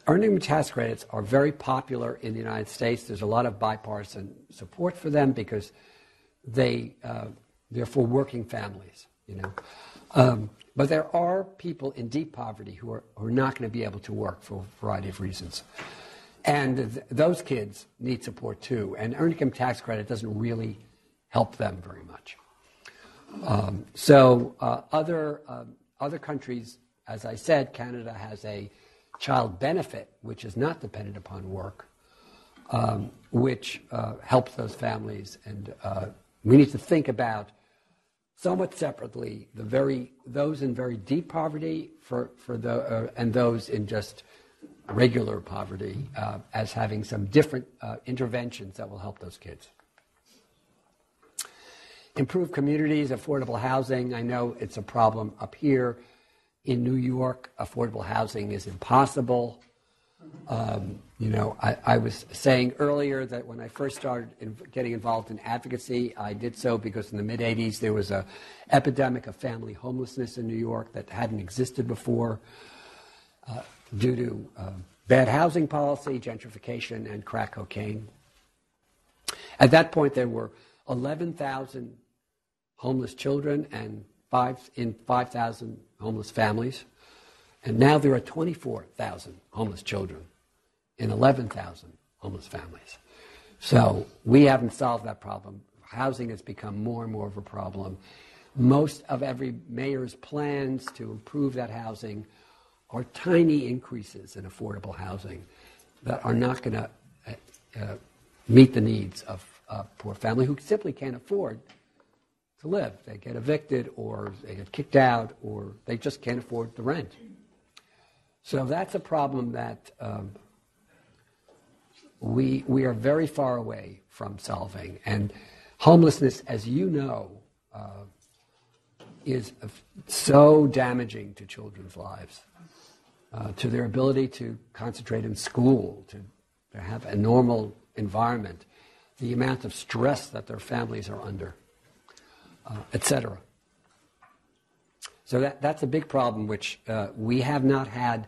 earned income tax credits are very popular in the United States. There's a lot of bipartisan support for them because they uh, they're for working families, you know. Um, but there are people in deep poverty who are, who are not going to be able to work for a variety of reasons. And th- those kids need support too. And earned income tax credit doesn't really help them very much. Um, so uh, other, um, other countries, as I said, Canada has a child benefit, which is not dependent upon work, um, which uh, helps those families. And uh, we need to think about somewhat separately the very those in very deep poverty for, for the uh, and those in just regular poverty uh, as having some different interventions that will help those kids. Improve communities, affordable housing. I know it's a problem up here. In New York, affordable housing is impossible. Um, you know, I, I, was saying earlier that when I first started in getting involved in advocacy, I did so because in the mid 80s there was an epidemic of family homelessness in New York that hadn't existed before uh, due to uh, bad housing policy, gentrification, and crack cocaine. At that point, there were 11,000 homeless children and five, in 5,000 homeless families. And now there are 24,000 homeless children in 11,000 homeless families. So we haven't solved that problem. Housing has become more and more of a problem. Most of every mayor's plans to improve that housing are tiny increases in affordable housing that are not going to uh, uh, meet the needs of a poor family who simply can't afford to live. They get evicted or they get kicked out or they just can't afford the rent. So that's a problem that um, we, we are very far away from solving. And homelessness, as you know, uh, is so damaging to children's lives, uh, to their ability to concentrate in school, to, to have a normal environment, the amount of stress that their families are under uh, etc. So that, that's a big problem, which uh, we have not had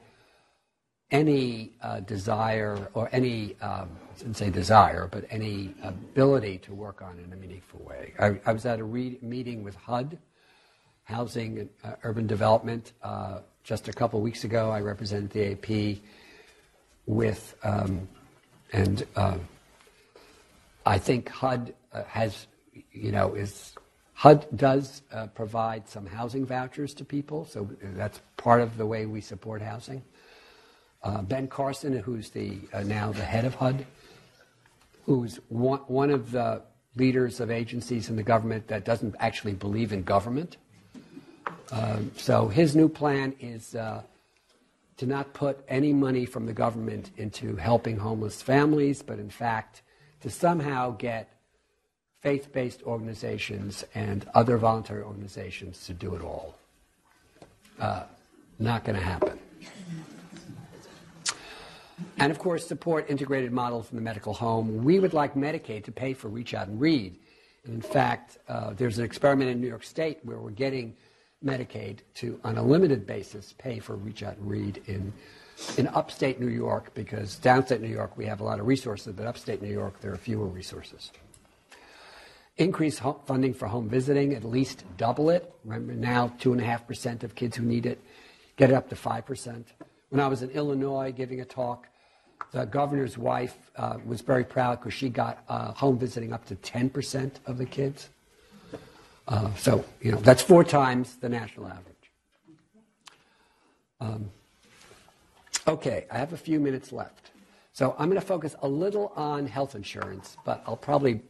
any uh, desire or any, um, I shouldn't say desire, but any ability to work on in a meaningful way. I, I was at a re- meeting with HUD, Housing and uh, Urban Development, uh, just a couple weeks ago. I represented the AAP with, um, and uh, I think HUD has, you know, is HUD does uh, provide some housing vouchers to people, so that's part of the way we support housing. Uh, ben Carson, who's the, uh, now the head of HUD, who's one, one of the leaders of agencies in the government that doesn't actually believe in government. Um, so his new plan is uh, to not put any money from the government into helping homeless families, but in fact to somehow get faith based organizations and other voluntary organizations to do it all. Uh, not going to happen. And of course, support integrated models in the medical home. We would like Medicaid to pay for Reach Out and Read. And in fact, uh, there's an experiment in New York State where we're getting Medicaid to, on a limited basis, pay for Reach Out and Read in, in upstate New York because downstate New York we have a lot of resources, but upstate New York there are fewer resources. Increase funding for home visiting, at least double it. Remember now, 2.5% of kids who need it, get it up to 5%. When I was in Illinois giving a talk, the governor's wife uh, was very proud because she got uh, home visiting up to 10% of the kids. Uh, so, you know, that's four times the national average. Um, okay, I have a few minutes left. So I'm going to focus a little on health insurance, but I'll probably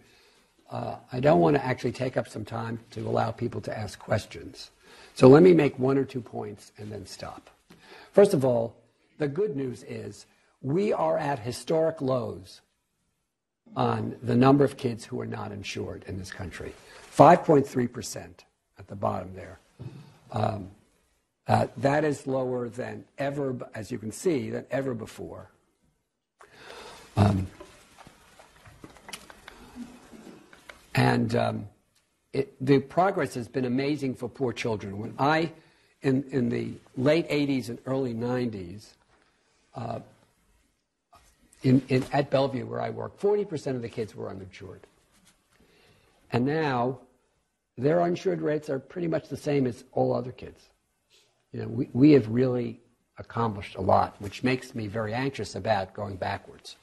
uh, I don't want to actually take up some time to allow people to ask questions. So let me make one or two points and then stop. First of all, the good news is we are at historic lows on the number of kids who are not insured in this country 5.3% at the bottom there. Um, uh, that is lower than ever, as you can see, than ever before. Um, and um, it, the progress has been amazing for poor children. When I in, in the late 80s and early 90s, uh, in, in, at Bellevue, where I work, 40% of the kids were uninsured. And now, their uninsured rates are pretty much the same as all other kids. You know, we, we have really accomplished a lot, which makes me very anxious about going backwards.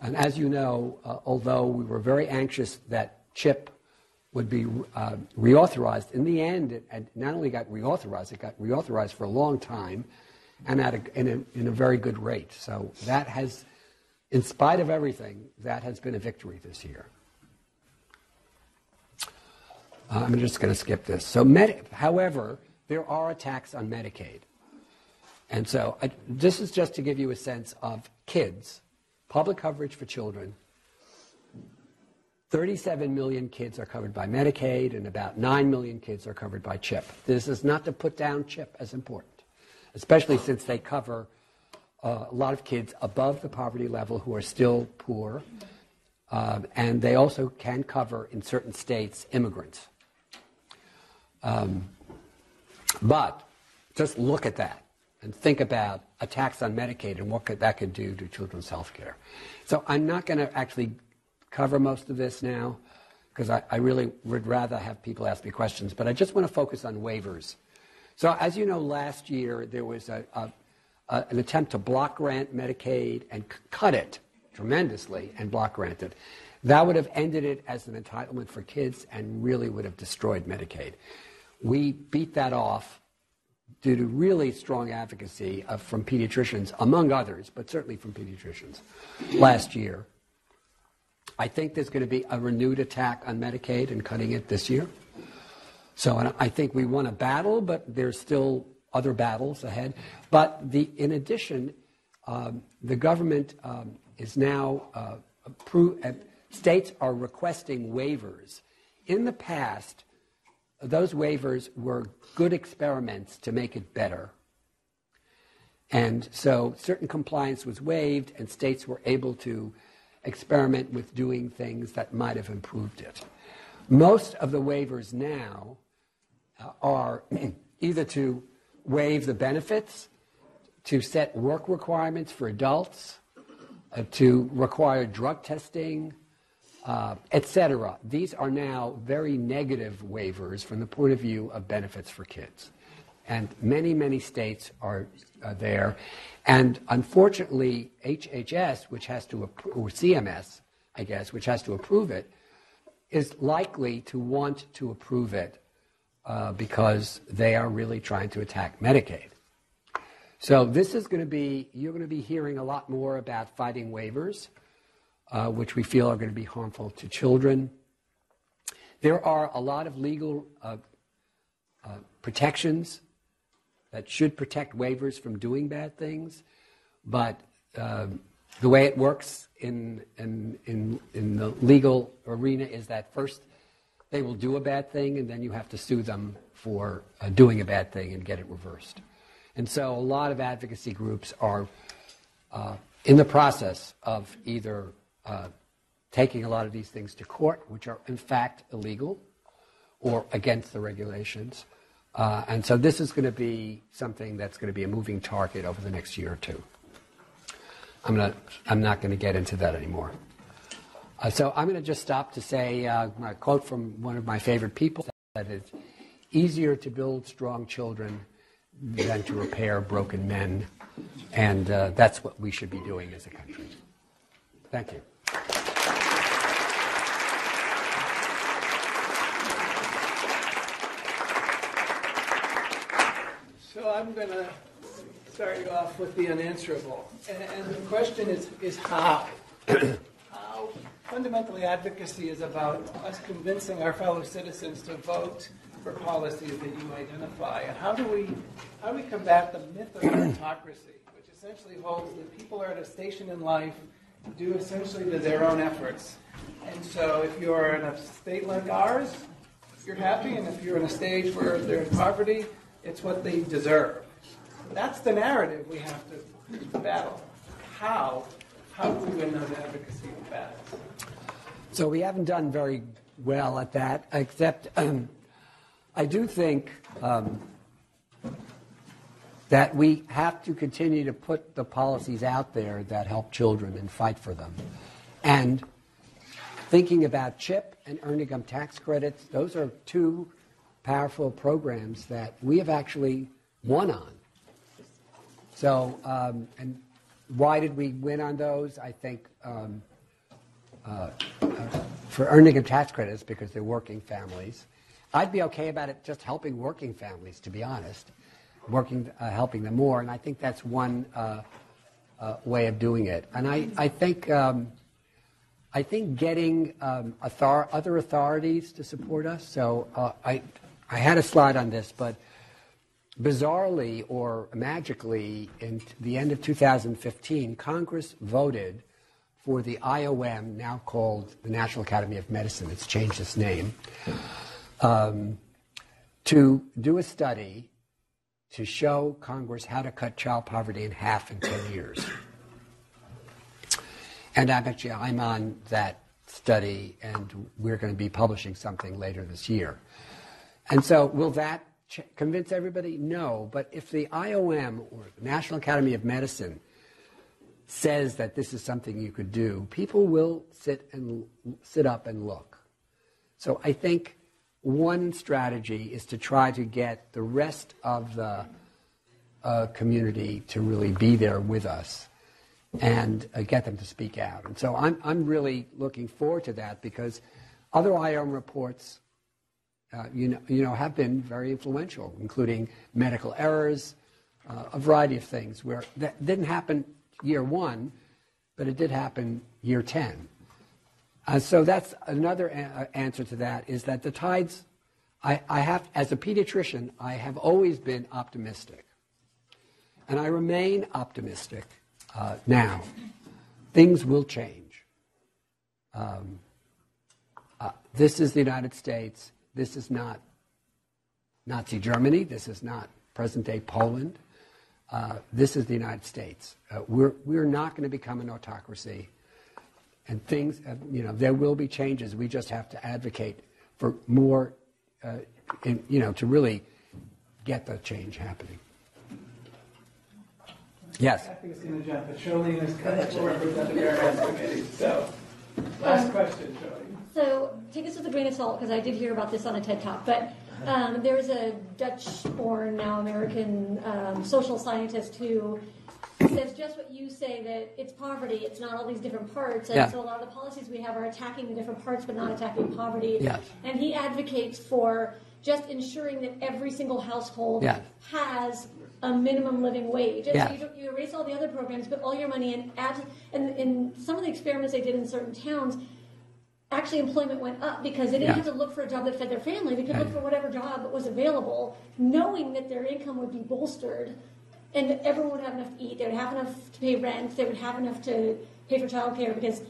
And as you know, uh, although we were very anxious that CHIP would be uh, reauthorized, in the end, it, it, not only got reauthorized, it got reauthorized for a long time and at a, in, a, in a very good rate. So that has, in spite of everything, that has been a victory this year. Uh, I'm just going to skip this. So, however, there are attacks on Medicaid. And so I, this is just to give you a sense of kids, public coverage for children. 37 million kids are covered by Medicaid, and about 9 million kids are covered by CHIP. This is not to put down CHIP as important, especially since they cover uh, a lot of kids above the poverty level who are still poor, um, and they also can cover, in certain states, immigrants. Um, but just look at that and think about a tax on Medicaid and what could, that could do to children's health care. So I'm not going to actually cover most of this now because I, I, really would rather have people ask me questions, but I just want to focus on waivers. So as you know, last year there was a, a, a, an attempt to block grant Medicaid and c- cut it tremendously and block grant it. That would have ended it as an entitlement for kids and really would have destroyed Medicaid. We beat that off due to really strong advocacy of, from pediatricians, among others, but certainly from pediatricians, last year. I think there's going to be a renewed attack on Medicaid and cutting it this year. So I think we won a battle, but there's still other battles ahead. But the, in addition, um, the government um, is now uh, uh, states are requesting waivers. In the past, those waivers were good experiments to make it better. And so certain compliance was waived, and states were able to experiment with doing things that might have improved it. Most of the waivers now are *clears throat* either to waive the benefits, to set work requirements for adults, uh, to require drug testing, uh, etc. These are now very negative waivers from the point of view of benefits for kids. And many, many states are uh, there. And unfortunately, HHS, which has to, or CMS, I guess, which has to approve it, is likely to want to approve it uh, because they are really trying to attack Medicaid. So this is going to be, you're going to be hearing a lot more about fighting waivers uh, which we feel are going to be harmful to children. There are a lot of legal uh, uh, protections that should protect waivers from doing bad things, but um, the way it works in, in, in, in the legal arena is that first they will do a bad thing, and then you have to sue them for uh, doing a bad thing and get it reversed. And so a lot of advocacy groups are uh, in the process of either uh, taking a lot of these things to court, which are in fact illegal or against the regulations. Uh, and so this is going to be something that's going to be a moving target over the next year or two. I'm, I'm not going to get into that anymore. Uh, so I'm going to just stop to say uh, a quote from one of my favorite people that it's easier to build strong children than to repair broken men. And uh, that's what we should be doing as a country. Thank you. So I'm going to start you off with the unanswerable. And, and the question is, is how? *clears throat* how? Fundamentally, advocacy is about us convincing our fellow citizens to vote for policies that you identify. And how do we, how do we combat the myth of meritocracy, which essentially holds that people are at a station in life due essentially to their own efforts. And so if you're in a state like ours, you're happy, and if you're in a stage where they're in poverty, it's what they deserve. That's the narrative we have to battle. How? How do we win those advocacy battles? So we haven't done very well at that, except um, I do think um, that we have to continue to put the policies out there that help children and fight for them. And thinking about CHIP and earned income tax credits, those are two powerful programs that we have actually won on. So, um, and why did we win on those? I think um, uh, uh, for earned income tax credits because they're working families. I'd be okay about it just helping working families, to be honest, working, uh, helping them more, and I think that's one uh, uh, way of doing it. And I, I think. Um, I think getting um, author- other authorities to support us. So uh, I, I had a slide on this, but bizarrely or magically, in the end of 2015, Congress voted for the IOM, now called the National Academy of Medicine, it's changed its name, um, to do a study to show Congress how to cut child poverty in half in 10 years. And I'm actually I'm on that study, and we're going to be publishing something later this year. And so, will that ch- convince everybody? No. But if the IOM or National Academy of Medicine says that this is something you could do, people will sit and sit up and look. So I think one strategy is to try to get the rest of the uh, community to really be there with us and uh, get them to speak out. And so I'm, I'm really looking forward to that because other IOM reports, uh, you, know, you know, have been very influential, including medical errors, uh, a variety of things where that didn't happen year one, but it did happen year 10. Uh, so that's another a- uh, answer to that is that the tides, I, I have, as a pediatrician, I have always been optimistic. And I remain optimistic uh, now. Things will change. Um, uh, this is the United States. This is not Nazi Germany. This is not present day Poland. Uh, this is the United States. Uh, we're, we're not going to become an autocracy. And things, uh, you know, there will be changes. We just have to advocate for more, uh, in, you know, to really get the change happening. Yes. I think it's going to jump, but Charlene is kind of representing the Fairness Committee. So, last question, Charlene. So take this with a grain of salt because I did hear about this on a TED Talk. But um, there's a Dutch-born, now American um, social scientist who says just what you say that it's poverty. It's not all these different parts, and Yeah. so a lot of the policies we have are attacking the different parts, but not attacking poverty. And he advocates for just ensuring that every single household has a minimum living wage. And so you, don't- you erase all the other programs, put all your money in, add, and in some of the experiments they did in certain towns, actually employment went up because they didn't Yeah. have to look for a job that fed their family. They could look for whatever job was available, knowing that their income would be bolstered and everyone would have enough to eat. They would have enough to pay rent. They would have enough to pay for childcare because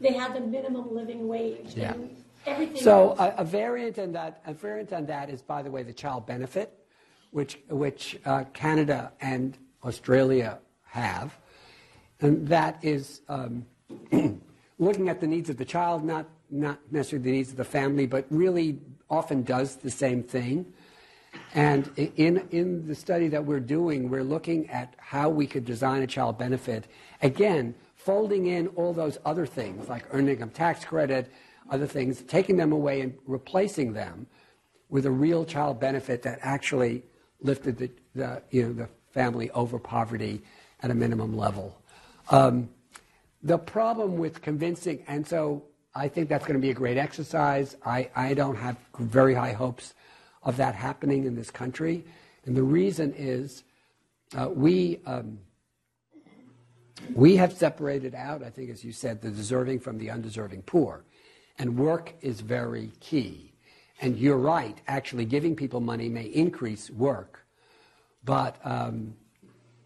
they had the minimum living wage. Yeah. And everything So a, a variant on that, a variant on that is, by the way, the child benefit, which which uh, Canada and Australia have, and that is um, *clears throat* looking at the needs of the child, not not necessarily the needs of the family, but really often does the same thing. And in, in the study that we're doing, we're looking at how we could design a child benefit. Again, folding in all those other things like earned income tax credit, other things, taking them away and replacing them with a real child benefit that actually lifted the, the, you know, the family over poverty at a minimum level. Um, the problem with convincing, and so I think that's going to be a great exercise. I, I don't have very high hopes of that happening in this country. And the reason is uh, we, um, we have separated out, I think, as you said, the deserving from the undeserving poor. And work is very key. And you're right, actually, giving people money may increase work. But um,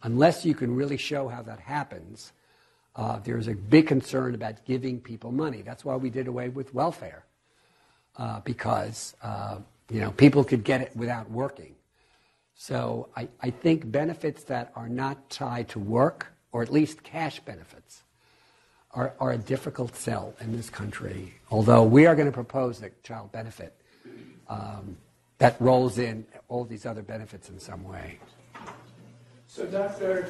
unless you can really show how that happens, uh, there's a big concern about giving people money. That's why we did away with welfare, uh, because uh, you know people could get it without working. So I, I think benefits that are not tied to work, or at least cash benefits, are, are a difficult sell in this country. Although we are going to propose a child benefit um, that rolls in all these other benefits in some way. So Dr.